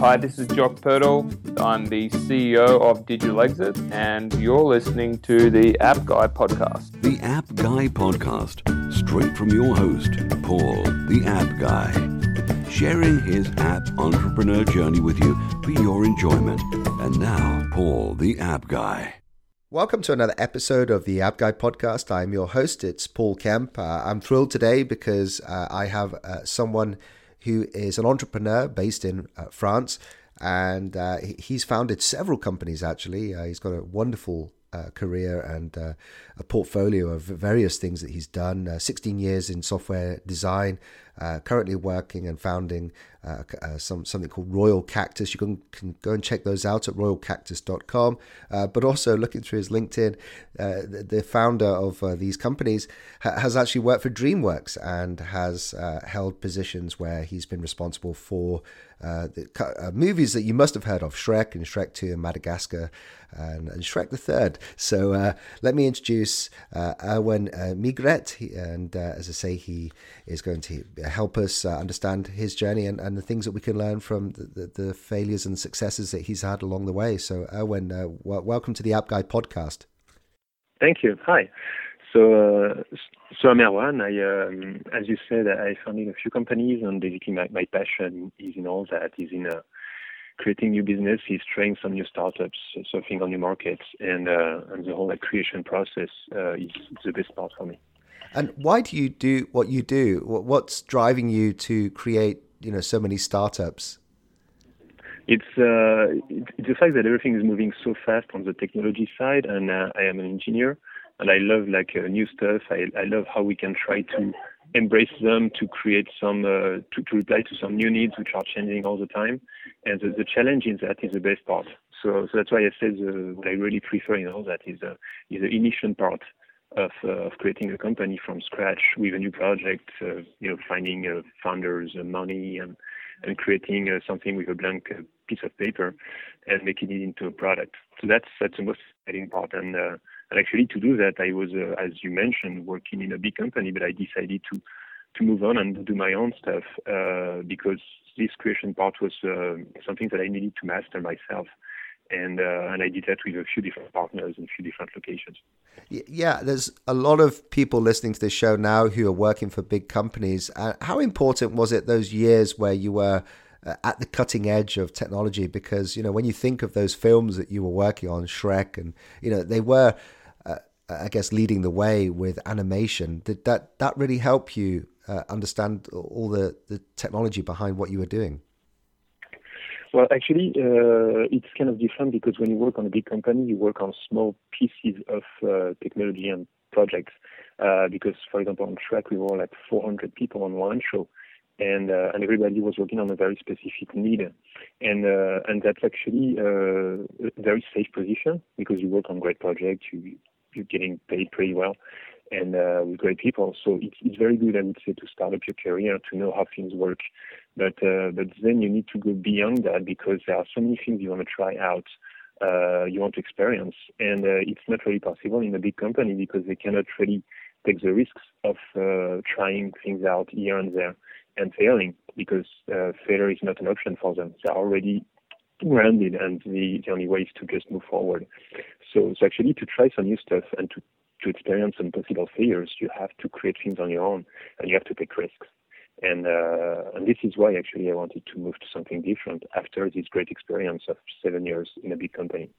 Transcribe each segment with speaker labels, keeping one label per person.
Speaker 1: Hi, this is Jock Purtle. I'm the CEO of Digital Exit, and you're listening to the App Guy podcast.
Speaker 2: The App Guy podcast, straight from your host, Paul, the App Guy, sharing his app entrepreneur journey with you for your enjoyment. And now, Paul, the App Guy.
Speaker 3: Welcome to another episode of the App Guy podcast. I'm your host, it's Paul Kemp. Uh, I'm thrilled today because uh, I have uh, someone who is an entrepreneur based in uh, France. And uh, he's founded several companies, actually. Uh, he's got a wonderful uh, career and uh, a portfolio of various things that he's done. Uh, 16 years in software design, currently working and founding uh, uh, some something called Royal Cactus. You can, can go and check those out at royalcactus.com. but also looking through his LinkedIn, the, the, founder of these companies ha- has actually worked for DreamWorks and has held positions where he's been responsible for the movies that you must have heard of: Shrek and Shrek Two and Madagascar and, and Shrek the Third. So let me introduce uh, uh, Maigret, and uh, as I say, he is going to help us uh, understand his journey and, and the things that we can learn from the, the, the failures and successes that he's had along the way. So, Erwan, uh, w- welcome to the App Guy podcast.
Speaker 4: Thank you. Hi. So, uh, so I'm Erwan. I, um, as you said, I founded a few companies, and basically my, my passion is in all that, is in uh, creating new businesses, trying some new startups, surfing on new markets, and uh, and the whole like, creation process uh, is, the best part for me.
Speaker 3: And why do you do what you do? What's driving you to create, you know, so many startups?
Speaker 4: It's uh, it's the fact that everything is moving so fast on the technology side, and uh, I am an engineer, and I love like uh, new stuff. I I love how we can try to embrace them to create some uh, to, to reply to some new needs which are changing all the time and the, the challenge in that is the best part so, so that's why I said the, what I really prefer in all that is uh, is the initial part of uh, of creating a company from scratch with a new project uh, you know finding uh, founders uh, money and and creating uh, something with a blank piece of paper and making it into a product so that's that's the most exciting part and and actually, to do that, I was, uh, as you mentioned, working in a big company, but I decided to to move on and do my own stuff uh, because this creation part was uh, something that I needed to master myself. And, uh, and I did that with a few different partners in a few different locations.
Speaker 3: Yeah, there's a lot of people listening to this show now who are working for big companies. Uh, how important was it those years where you were uh, at the cutting edge of technology? Because you know when you think of those films that you were working on, Shrek, and you know they were I guess, leading the way with animation. Did that that really help you uh, understand all the, the technology behind what you were doing?
Speaker 4: Well, actually, uh, it's kind of different because when you work on a big company, you work on small pieces of uh, technology and projects. Uh, because, for example, on Shrek, we were like 400 people on one show, and uh, and everybody was working on a very specific need, and uh, and that's actually a very safe position because you work on great projects, you you're getting paid pretty well and uh, with great people. So it's, it's very good, I would say, to start up your career to know how things work. But uh, but then you need to go beyond that because there are so many things you want to try out, uh, you want to experience, and uh, it's not really possible in a big company because they cannot really take the risks of uh, trying things out here and there and failing because uh, failure is not an option for them. They're already grounded and the, the only way is to just move forward. So, so actually to try some new stuff and to, to experience some possible failures, you have to create things on your own and you have to take risks. And, uh, and this is why actually I wanted to move to something different after this great experience of seven years in a big company.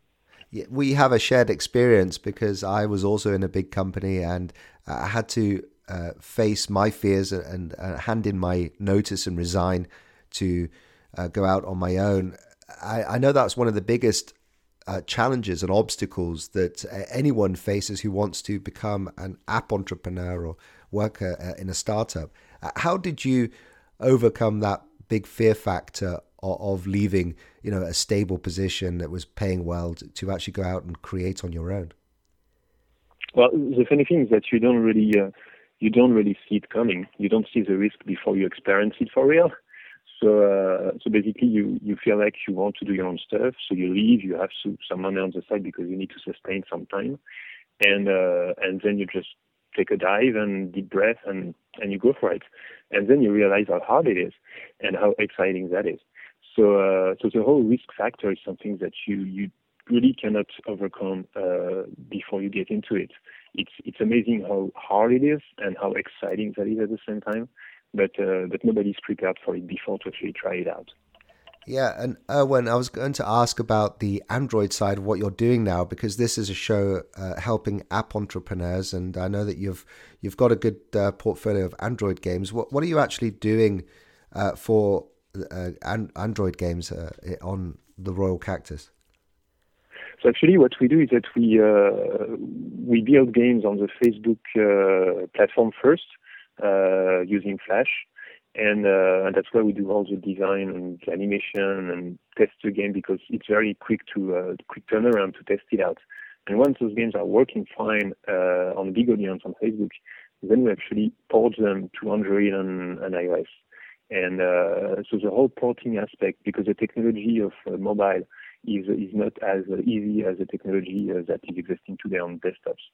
Speaker 3: Yeah, we have a shared experience because I was also in a big company and I had to uh, face my fears and, and, hand in my notice and resign to uh, go out on my own. I, I know that's one of the biggest uh, challenges and obstacles that uh, anyone faces who wants to become an app entrepreneur or work uh, in a startup. Uh, how did you overcome that big fear factor of, of, leaving, you know, a stable position that was paying well to, to, actually go out and create on your own?
Speaker 4: Well, the funny thing is that you don't really uh, you don't really see it coming. You don't see the risk before you experience it for real. So, uh, so basically, you you feel like you want to do your own stuff, so you leave. You have some money on the side because you need to sustain some time, and uh, and then you just take a dive and deep breath and and you go for it, and then you realize how hard it is and how exciting that is. So, uh, so the whole risk factor is something that you you really cannot overcome uh, before you get into it. It's it's amazing how hard it is and how exciting that is at the same time. But uh, but nobody's prepared for it before to actually try it out.
Speaker 3: Yeah, and Erwan, I was going to ask about the Android side of what you're doing now because this is a show uh, helping app entrepreneurs, and I know that you've you've got a good uh, portfolio of Android games. What what are you actually doing uh, for uh, an- Android games uh, on the Royal Cactus?
Speaker 4: So actually, what we do is that we uh, we build games on the Facebook platform first using Flash and uh, and that's why we do all the design and animation and test the game because it's very quick to uh, quick turnaround to test it out. And once those games are working fine uh, on big audience on Facebook, then we actually port them to Android and, and iOS. And uh, so the whole porting aspect, because the technology of uh, mobile is is not as easy as the technology uh, that is existing today on desktops.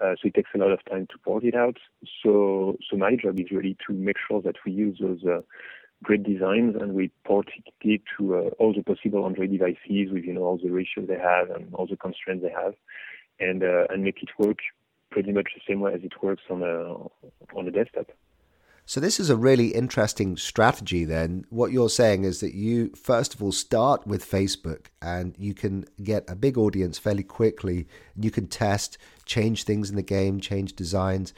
Speaker 4: Uh, so it takes a lot of time to port it out. So so my job is really to make sure that we use those uh, great designs and we port it to uh, all the possible Android devices with you know all the ratios they have and all the constraints they have, and uh, and make it work pretty much the same way as it works on a on a desktop.
Speaker 3: So this is a really interesting strategy then. What you're saying is that you first of all start with Facebook and you can get a big audience fairly quickly. You can test, change things in the game, change designs,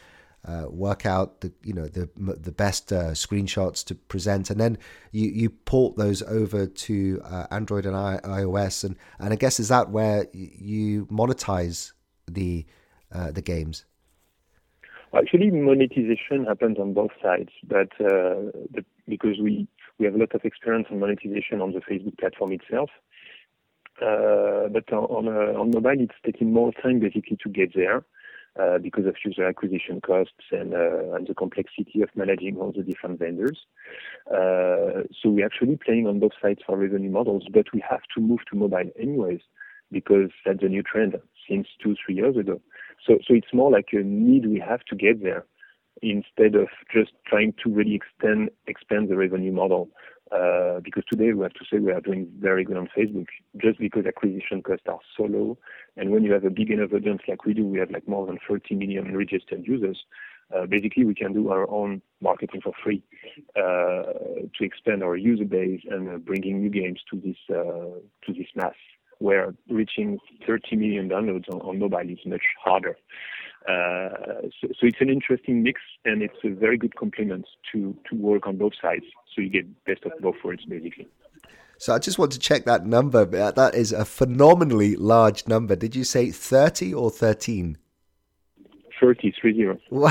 Speaker 3: uh, work out the you know the the best uh, screenshots to present, and then you, you port those over to uh, Android and I- iOS. And, and I guess is that where you monetize the uh, the games?
Speaker 4: Actually, monetization happens on both sides, but, uh, but because we, we have a lot of experience on monetization on the Facebook platform itself. Uh, but on, uh, on mobile, it's taking more time basically to get there uh, because of user acquisition costs and, uh, and the complexity of managing all the different vendors. Uh, so we're actually playing on both sides for revenue models, but we have to move to mobile anyways because that's a new trend since two, three years ago. So, so it's more like a need we have to get there instead of just trying to really extend, expand the revenue model. Uh, because today we have to say we are doing very good on Facebook just because acquisition costs are so low. And when you have a big enough audience like we do, we have like more than 30 million registered users. Uh, basically, we can do our own marketing for free uh, to expand our user base and uh, bringing new games to this uh, to this mass where reaching 30 million downloads on, on mobile is much harder. Uh, so, so, it's an interesting mix and it's a very good complement to, to work on both sides. So you get best of both worlds basically.
Speaker 3: So I just want to check that number. That is a phenomenally large number. Did you say 30 or 13?
Speaker 4: 30, 30.
Speaker 3: Wow,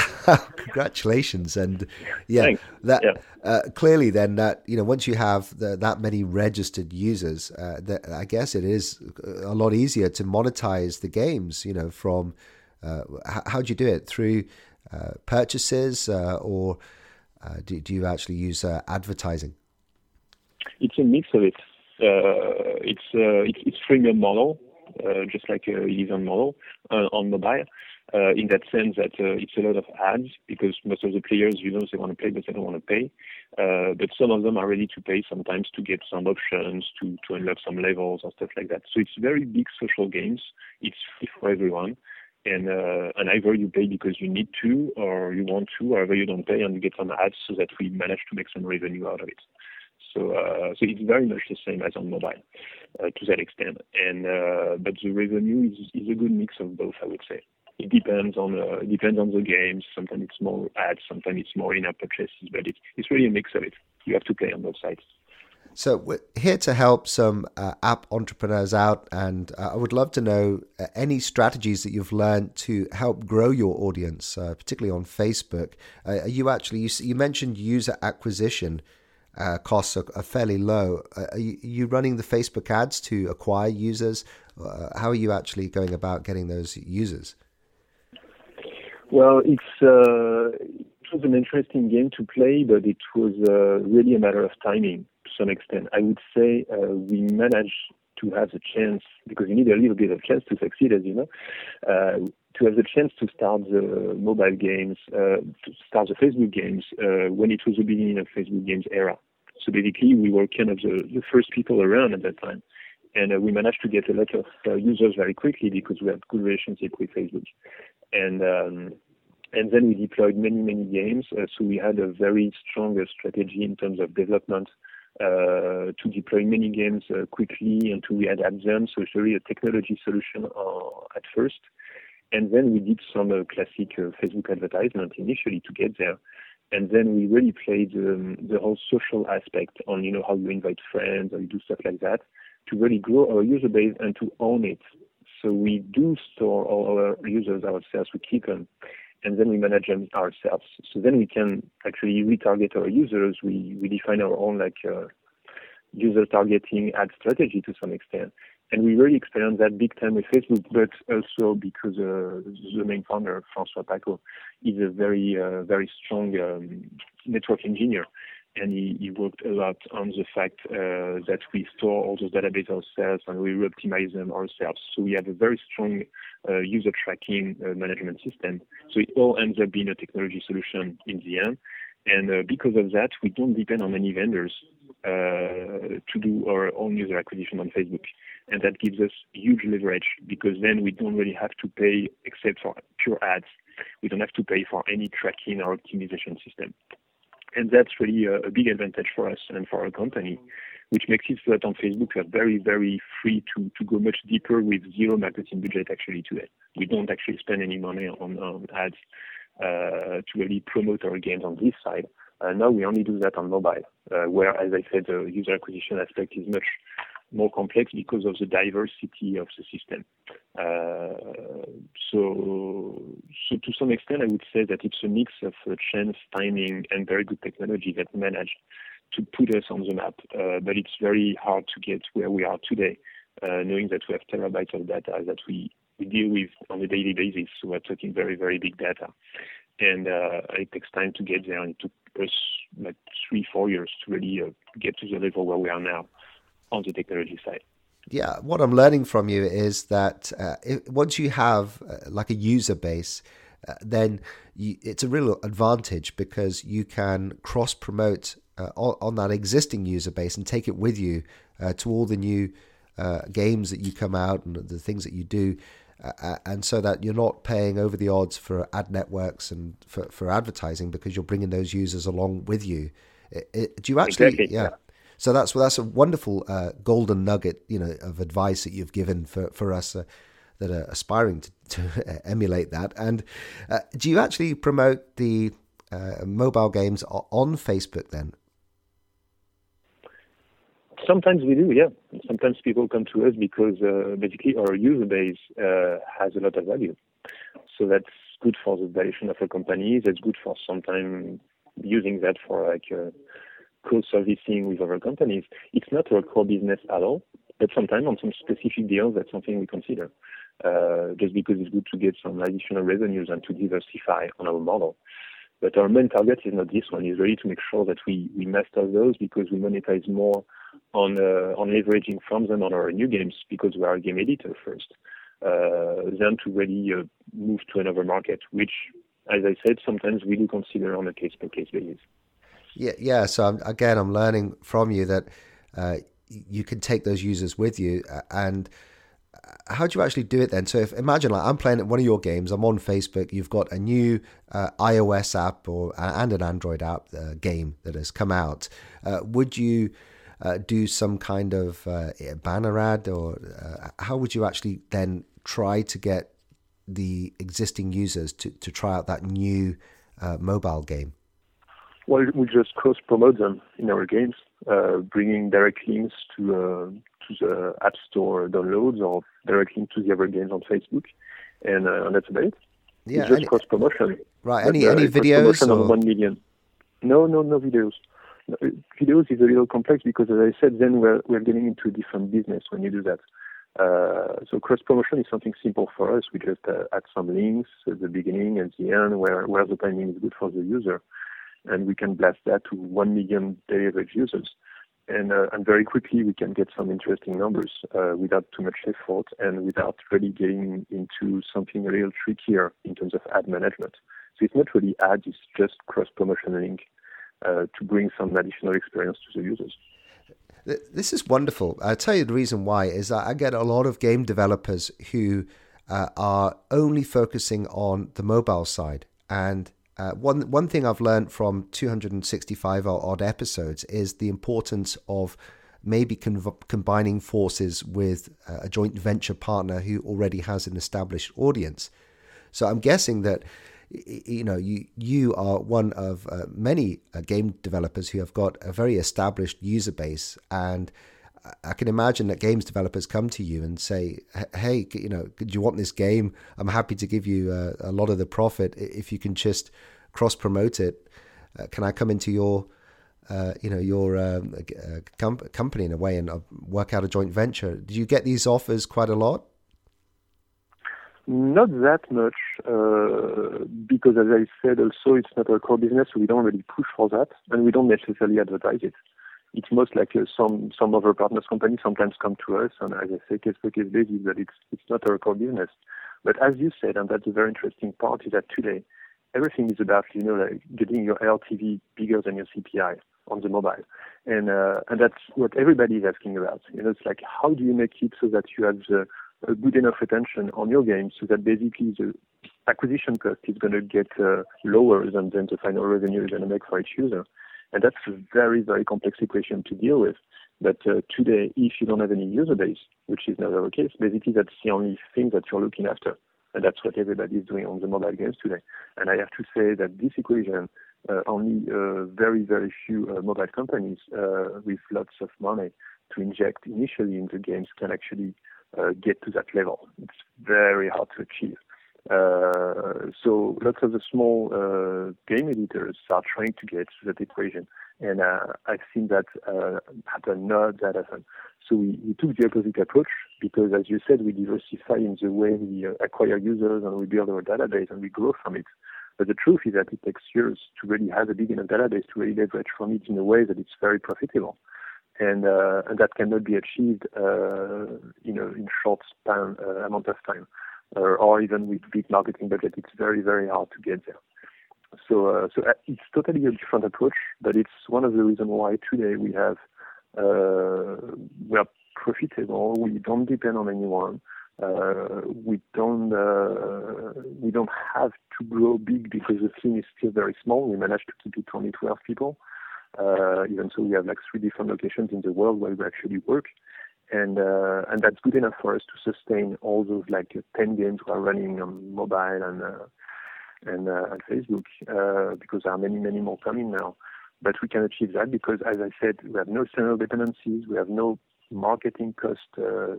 Speaker 3: congratulations. And yeah,
Speaker 4: Thanks.
Speaker 3: that
Speaker 4: Yeah.
Speaker 3: Uh, clearly then that, you know, once you have the, that many registered users, uh, that, I guess it is a lot easier to monetize the games, you know, from, uh, how, how do you do it? Through uh, purchases uh, or uh, do, do you actually use advertising?
Speaker 4: It's a mix of it. it's, it's, it's freemium model, just like a Elysian model on mobile uh, in that sense that uh, it's a lot of ads because most of the players, you know, they want to play but they don't want to pay. Uh, but some of them are ready to pay sometimes to get some options, to, to unlock some levels or stuff like that. So it's very big social games. It's free for everyone. And, uh, and either you pay because you need to or you want to, or either you don't pay and you get some ads so that we manage to make some revenue out of it. So, uh, so it's very much the same as on mobile uh, to that extent. And uh, but the revenue is, is a good mix of both, I would say it depends on uh, it depends on the games. Sometimes it's more ads, sometimes it's more in-app purchases, but it's it's really a mix of it. You have to play on both sides.
Speaker 3: So we're here to help some uh, app entrepreneurs out, and uh, I would love to know uh, any strategies that you've learned to help grow your audience, uh, particularly on Facebook. Uh, you actually you, you mentioned user acquisition uh, costs are, are, fairly low. Are you, are you, running the Facebook ads to acquire users? how are you actually going about getting those users?
Speaker 4: Well, it's uh, it was an interesting game to play, but it was uh, really a matter of timing to some extent. I would say uh, we managed to have the chance because you need a little bit of chance to succeed, as you know, uh, to have the chance to start the mobile games, uh, to start the Facebook games uh, when it was the beginning of Facebook games era. So basically, we were kind of the, the first people around at that time. And uh, we managed to get a lot of uh, users very quickly because we had good relationship with Facebook. And um, and then we deployed many many games. Uh, so we had a very strong uh, strategy in terms of development uh, to deploy many games uh, quickly and to readapt them. So it's really a technology solution at first. And then we did some classic Facebook advertisement initially to get there and then we really played um, the whole social aspect on you know how you invite friends or you do stuff like that to really grow our user base and to own it. So we do store all our users ourselves, we keep them, and then we manage them ourselves. So then we can actually retarget our users. We we define our own like uh, user targeting ad strategy to some extent. And we really experienced that big time with Facebook, but also because uh, the main founder, François Paco, is a very, uh, very strong um, network engineer and he, he, worked a lot on the fact uh, that we store all those databases ourselves and we optimize them ourselves. So we have a very strong uh, user tracking uh, management system. So it all ends up being a technology solution in the end. And uh, because of that, we don't depend on any vendors uh, to do our own user acquisition on Facebook. And that gives us huge leverage because then we don't really have to pay, except for pure ads, we don't have to pay for any tracking or optimization system and that's really a, a, big advantage for us and for our company, which makes it so that on Facebook we are very, very free to, to go much deeper with zero marketing budget actually today. We don't actually spend any money on, on ads uh, to really promote our games on this side. Uh, now we only do that on mobile, uh, where, as I said, the user acquisition aspect is much more complex because of the diversity of the system. So, to some extent, I would say that it's a mix of uh, chance, timing, and very good technology that managed to put us on the map. Uh, but it's very hard to get where we are today, uh, knowing that we have terabytes of data that we, deal with on a daily basis. So we're talking very, very big data. And it takes time to get there, and it took us like three, four years to really get to the level where we are now on the technology side.
Speaker 3: Yeah, what I'm learning from you is that uh, it, once you have uh, like a user base, uh, then you, it's a real advantage because you can cross promote uh, on, on, that existing user base and take it with you uh, to all the new uh, games that you come out and the things that you do. and so that you're not paying over the odds for ad networks and for, for advertising because you're bringing those users along with you. It, it, do you actually?
Speaker 4: Exactly. yeah.
Speaker 3: So that's that's a wonderful uh, golden nugget, you know, of advice that you've given for for us uh, that are aspiring to, to emulate that. And uh, do you actually promote the uh, mobile games on Facebook then?
Speaker 4: Sometimes we do, yeah. Sometimes people come to us because uh, basically our user base uh, has a lot of value. So that's good for the valuation of a company. That's good for sometimes using that for like co-servicing with other companies. It's not our core business at all, but sometimes on some specific deals, that's something we consider. Uh, just because it's good to get some additional revenues and to diversify on our model. But our main target is not this one. It's really to make sure that we, we master those because we monetize more on uh, on leveraging from them on our new games because we are a game editor first, uh, than to really uh, move to another market, which, as I said, sometimes we do consider on a case-by-case basis.
Speaker 3: Yeah, yeah. So I'm, again, I'm learning from you that uh, you can take those users with you, and uh, how do you actually do it then? So if imagine like I'm playing one of your games, I'm on Facebook, you've got a new uh, iOS app or and an Android app uh, game that has come out. Uh, would you uh, do some kind of banner ad, or how would you actually then try to get the existing users to, to try out that new mobile game?
Speaker 4: Well, we just cross promote them in our games, uh, bringing direct links to uh, to the App Store downloads or direct link to the other games on Facebook, and, uh, and that's about it. Yeah, it's just cross promotion.
Speaker 3: Right. But, any any videos?
Speaker 4: Or... one million. No, no, no videos. No, videos is a little complex because, as I said, then we're we're getting into a different business when you do that. Uh, so cross promotion is something simple for us. We just uh, add some links at the beginning and the end where, where the timing is good for the user and we can blast that to 1 million daily average users. And, uh, and very quickly we can get some interesting numbers uh, without too much effort and without really getting into something a little trickier in terms of ad management. So it's not really ads, it's just cross promotion link uh, to bring some additional experience to the users.
Speaker 3: This is wonderful. I'll tell you the reason why is that I get a lot of game developers who uh, are only focusing on the mobile side. And uh, one one thing I've learned from 265 odd episodes is the importance of maybe conv- combining forces with a joint venture partner who already has an established audience. So I'm guessing that you know you you are one of uh, many uh, game developers who have got a very established user base and I can imagine that games developers come to you and say, "Hey, you know, do you want this game? I'm happy to give you a, uh, a lot of the profit if you can just cross promote it. Uh, can I come into your, uh, you know, your um, uh, com- company in a way and work out a joint venture?" Do you get these offers quite a lot?
Speaker 4: Not that much, uh, because as I said, also it's not our core business, so we don't really push for that, and we don't necessarily advertise it. It's most like some some other partners companies sometimes come to us, and as I say, case by case basis, that it's it's not our core business. But as you said, and that's a very interesting part, is that today everything is about you know like getting your LTV bigger than your CPI on the mobile, and uh, and that's what everybody is asking about. You know, it's like how do you make it so that you have the a good enough retention on your game so that basically the acquisition cost is going to get uh, lower than, than the final revenue you're going to make for each user. And that's a very, very complex equation to deal with. But uh, today, if you don't have any user base, which is never the case, basically that's the only thing that you're looking after. And that's what everybody is doing on the mobile games today. And I have to say that this equation, uh, only uh, very, very few uh, mobile companies uh, with lots of money to inject initially in the games can actually uh, get to that level. It's very hard to achieve. Uh, so lots of the small uh, game editors are trying to get to that equation, and uh, I've seen that uh, happen, not that often. So we, we, took the opposite approach because, as you said, we diversify in the way we uh, acquire users and we build our database and we grow from it. But the truth is that it takes years to really have a big enough database to really leverage from it in a way that it's very profitable and uh, and that cannot be achieved uh, you know in short span amount of time or even with big marketing budget it's very very hard to get there. So uh, so it's totally a different approach but it's one of the reasons why today we have uh, we are profitable. We don't depend on anyone. Uh, we don't we don't have to grow big because the team is still very small. We managed to keep it only 12 people. Uh, even so, we have like three different locations in the world where we actually work, and uh, and that's good enough for us to sustain all those like uh, ten games we're running on mobile and uh, and, uh, Facebook uh, because there are many many more coming now. But we can achieve that because, as I said, we have no external dependencies, we have no marketing cost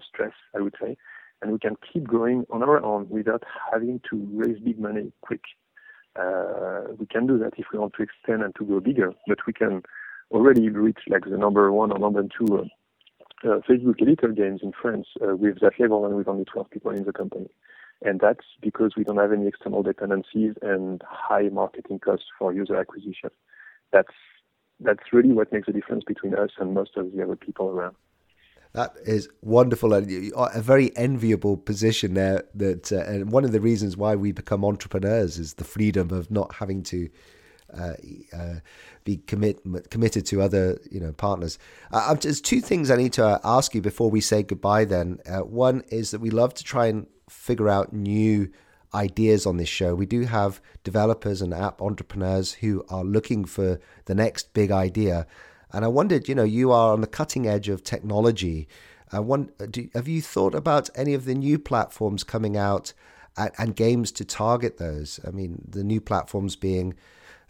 Speaker 4: stress, I would say, and we can keep growing on our own without having to raise big money quick. Uh, we can do that if we want to extend and to go bigger, but we can already reach like the number one or number two uh, Facebook editor games in France uh, with that level and with only 12 people in the company. And that's because we don't have any external dependencies and high marketing costs for user acquisition. That's that's really what makes the difference between us and most of the other people around.
Speaker 3: That is wonderful and a very enviable position there. That uh, and one of the reasons why we become entrepreneurs is the freedom of not having to uh, uh, be commit committed to other you know partners. Uh, there's two things I need to ask you before we say goodbye. Then uh, one is that we love to try and figure out new ideas on this show. We do have developers and app entrepreneurs who are looking for the next big idea. And I wondered, you know, you are on the cutting edge of technology. I want, do, have you thought about any of the new platforms coming out and, and games to target those? I mean, the new platforms being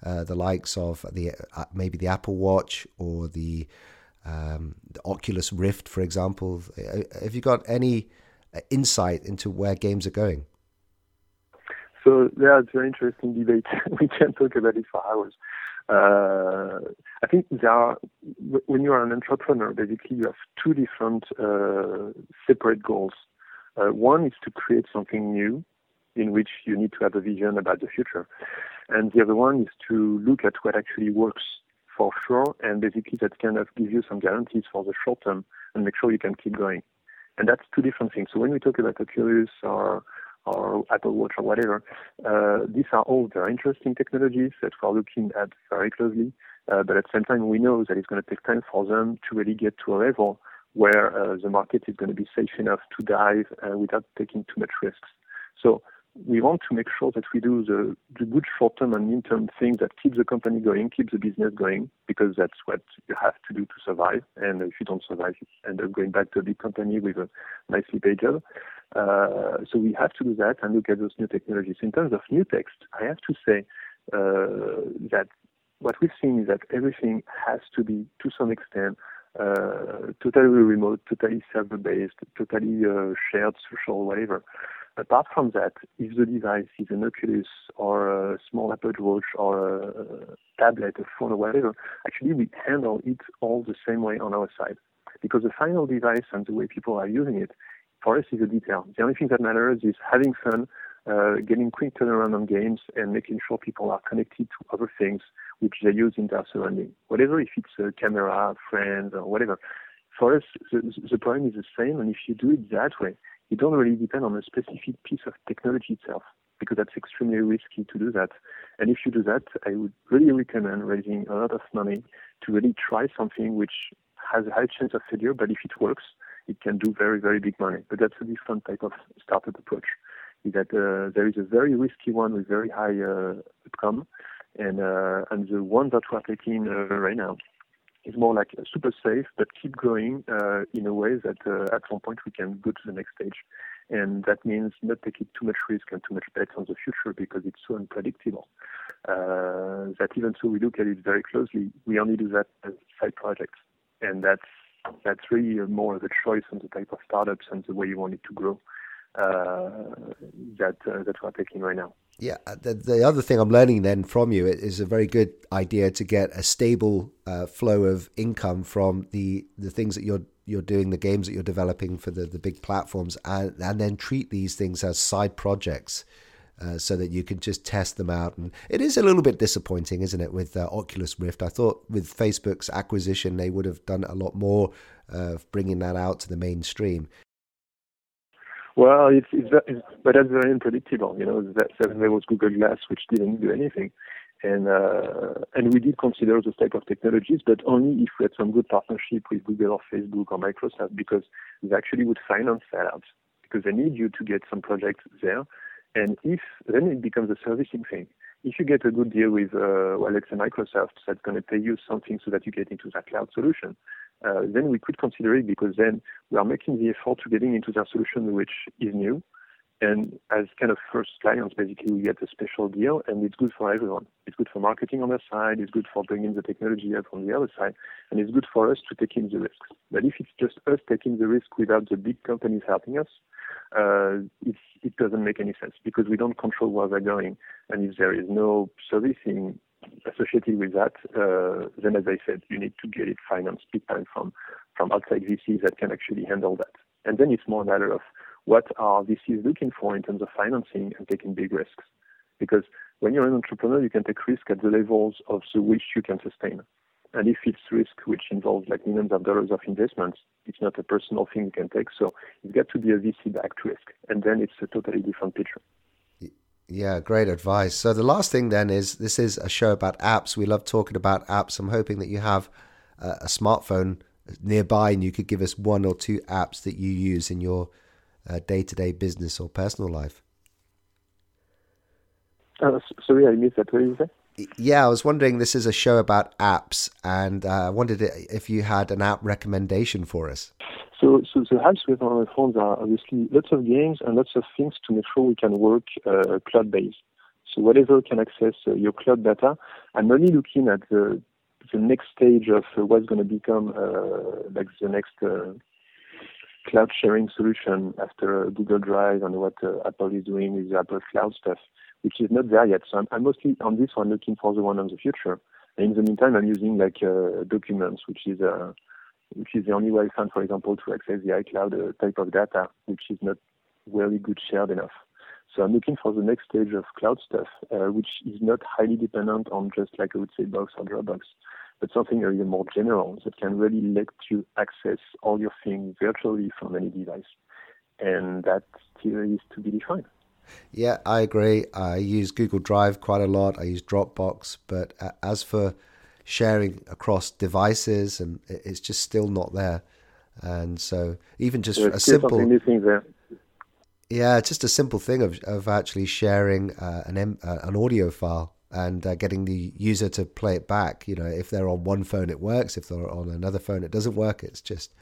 Speaker 3: uh, the likes of the uh, maybe the Apple Watch or the, um, the Oculus Rift, for example. Uh, have you got any uh, insight into where games are going?
Speaker 4: So yeah, it's a very interesting debate. we can talk about it for hours. Uh, I think there are, when you are an entrepreneur, basically you have two different uh, separate goals. Uh, one is to create something new in which you need to have a vision about the future. And the other one is to look at what actually works for sure and basically that kind of gives you some guarantees for the short term and make sure you can keep going. And that's two different things. So when we talk about Oculus or or Apple Watch or whatever. Uh, these are all very interesting technologies that we're looking at very closely. Uh, but at the same time, we know that it's going to take time for them to really get to a level where uh, the market is going to be safe enough to dive uh, without taking too much risks. So we want to make sure that we do the, the good short-term and mid-term things that keep the company going, keep the business going, because that's what you have to do to survive. And if you don't survive, you end up going back to a big company with a nicely paid job. Uh, so we have to do that and look at those new technologies. In terms of new text, I have to say uh, that what we've seen is that everything has to be, to some extent, uh, totally remote, totally server-based, totally uh, shared, social, whatever. Apart from that, if the device is an Oculus or a small Apple Watch or a tablet, a phone or whatever, actually we handle it all the same way on our side. Because the final device and the way people are using it, for us is a detail. The only thing that matters is having fun, uh, getting quick turnaround on games, and making sure people are connected to other things which they use in their surrounding. Whatever, if it's a camera, friends, or whatever. For us, the, the problem is the same, and if you do it that way, you don't really depend on a specific piece of technology itself because that's extremely risky to do that. And if you do that, I would really recommend raising a lot of money to really try something which has a high chance of failure, but if it works, it can do very, very big money. But that's a different type of startup approach. Is that uh, there is a very risky one with very high uh, outcome, and uh, and the one that we're taking uh, right now is more like super safe, but keep growing uh, in a way that uh, at some point we can go to the next stage. And that means not taking too much risk and too much bets on the future because it's so unpredictable. Uh, that even so, we look at it very closely. We only do that as side projects, and that's that's really more of a choice on the type of startups and the way you want it to grow that uh, that we're taking right now.
Speaker 3: Yeah, uh, the, the other thing I'm learning then from you is a very good idea to get a stable uh, flow of income from the, the things that you're you're doing, the games that you're developing for the, the big platforms, and and then treat these things as side projects. Uh, so that you can just test them out. And it is a little bit disappointing, isn't it, with uh, Oculus Rift? I thought with Facebook's acquisition, they would have done a lot more of bringing that out to the mainstream.
Speaker 4: Well, it's, it's, it's, but that's very unpredictable. You know, that there was Google Glass, which didn't do anything, and uh, and we did consider those type of technologies, but only if we had some good partnership with Google or Facebook or Microsoft, because they actually would finance that out, because they need you to get some projects there, and if then it becomes a servicing thing. If you get a good deal with, uh, well, let's say Microsoft, that's going to pay you something so that you get into that cloud solution uh, then we could consider it because then we are making the effort to getting into their solution, which is new. And as kind of first clients, basically, we get a special deal, and it's good for everyone. It's good for marketing on their side, it's good for bringing the technology up on the other side, and it's good for us to take in the risks. But if it's just us taking the risk without the big companies helping us, uh, it doesn't make any sense because we don't control where they're going. And if there is no servicing associated with that, uh, then as I said, you need to get it financed big time from, from outside VCs that can actually handle that. And then it's more a matter of what are VCs looking for in terms of financing and taking big risks. Because when you're an entrepreneur, you can take risk at the levels of the which you can sustain. And if it's risk which involves like millions of dollars of investments, it's not a personal thing you can take. So it's got to be a VC-backed risk. And then it's a totally different picture.
Speaker 3: Yeah, great advice. So the last thing then is this is a show about apps. We love talking about apps. I'm hoping that you have a, a smartphone nearby and you could give us one or two apps that you use in your day to day business or personal life.
Speaker 4: Uh, sorry, I missed that. What did you say?
Speaker 3: Yeah, I was wondering. This is a show about apps, and uh, I wondered if you had an app recommendation for us.
Speaker 4: So, so the apps we have on our phones are obviously lots of games and lots of things to make sure we can work uh, cloud-based. So whatever can access uh, your cloud data. I'm only looking at the the next stage of uh, what's going to become uh, like the next uh, cloud sharing solution after uh, Google Drive and what Apple is doing with the Apple Cloud stuff, which is not there yet. So I'm, I'm mostly on this one looking for the one of the future. And in the meantime, I'm using like documents, which is a which is the only way I found, for example, to access the iCloud uh, type of data, which is not very good shared enough. So I'm looking for the next stage of cloud stuff, uh, which is not highly dependent on just like I would say Box or Dropbox, but something even more general that can really let you access all your things virtually from any device. And that still is to be defined.
Speaker 3: Yeah, I agree. I use Google Drive quite a lot. I use Dropbox, but uh, as for sharing across devices, and it's just still not there. And so, even just
Speaker 4: There's
Speaker 3: a simple. Yeah, just a simple thing of of actually sharing uh, an uh, an audio file and uh, getting the user to play it back. You know, if they're on one phone, it works. If they're on another phone, it doesn't work. It's just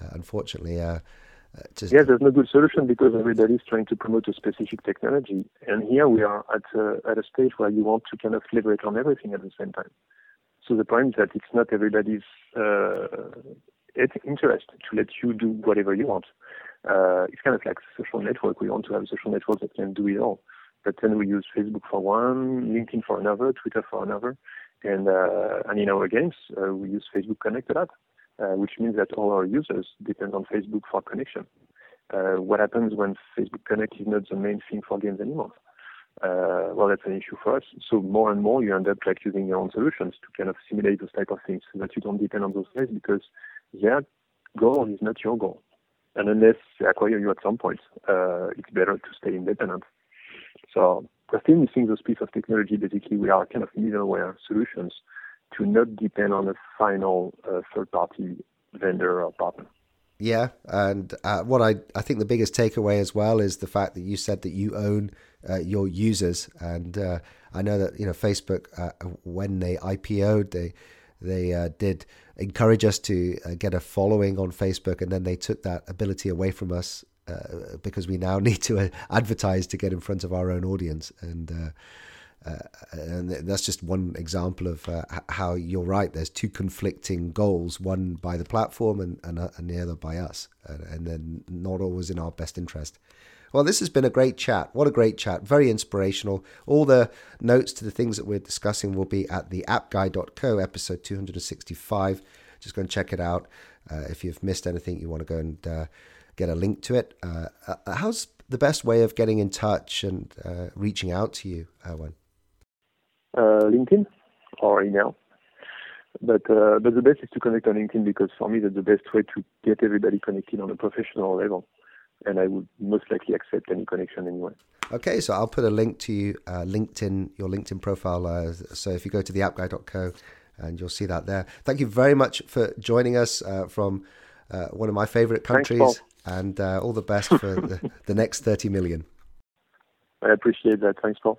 Speaker 3: uh, unfortunately. Uh, uh, just...
Speaker 4: Yeah, there's no good solution because everybody's trying to promote a specific technology, and here we are at a, at a stage where you want to kind of leverage on everything at the same time. So the point that it's not everybody's uh, interest to let you do whatever you want. Uh, it's kind of like social network. We want to have a social network that can do it all. But then we use Facebook for one, LinkedIn for another, Twitter for another, and uh, and in our games uh, we use Facebook Connect a lot uh, which means that all our users depend on Facebook for connection. Uh, what happens when Facebook Connect is not the main thing for games anymore? Uh, well, that's an issue for us. So more and more, you end up like using your own solutions to kind of simulate those type of things, so that you don't depend on those guys because their goal is not your goal, and unless they acquire you at some point, uh, it's better to stay independent. So we're still missing those pieces of technology. Basically, we are kind of middleware solutions to not depend on a final uh, third party vendor or partner.
Speaker 3: Yeah, and uh, what I I think the biggest takeaway as well is the fact that you said that you own uh, your users, and uh, I know that you know Facebook uh, when they IPO'd they they uh, did encourage us to uh, get a following on Facebook, and then they took that ability away from us because we now need to advertise to get in front of our own audience, and uh, and that's just one example of uh, how you're right. There's two conflicting goals: one by the platform and and, uh, and the other by us, and, and, then not always in our best interest. Well, this has been a great chat. What a great chat! Very inspirational. All the notes to the things that we're discussing will be at the appguy.co, episode 265. Just go and check it out. Uh, if you've missed anything, you want to go and uh, get a link to it. Uh, how's the best way of getting in touch and reaching out to you, Erwan?
Speaker 4: Uh, LinkedIn or email. But uh, but the best is to connect on LinkedIn because for me that's the best way to get everybody connected on a professional level, and I would most likely accept any connection anyway.
Speaker 3: Okay, so I'll put a link to you, uh, LinkedIn, your LinkedIn profile. Uh, so if you go to theappguy.co, and you'll see that there. Thank you very much for joining us uh, from uh, one of my favorite countries,
Speaker 4: Thanks,
Speaker 3: and uh, all the best for the, the next 30 million.
Speaker 4: I appreciate that. Thanks, Paul.